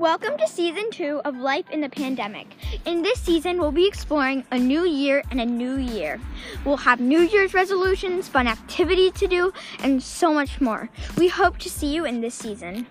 Welcome to season two of Life in the Pandemic. In this season, we'll be exploring a new year and a new year. We'll have New Year's resolutions, fun activities to do, and so much more. We hope to see you in this season.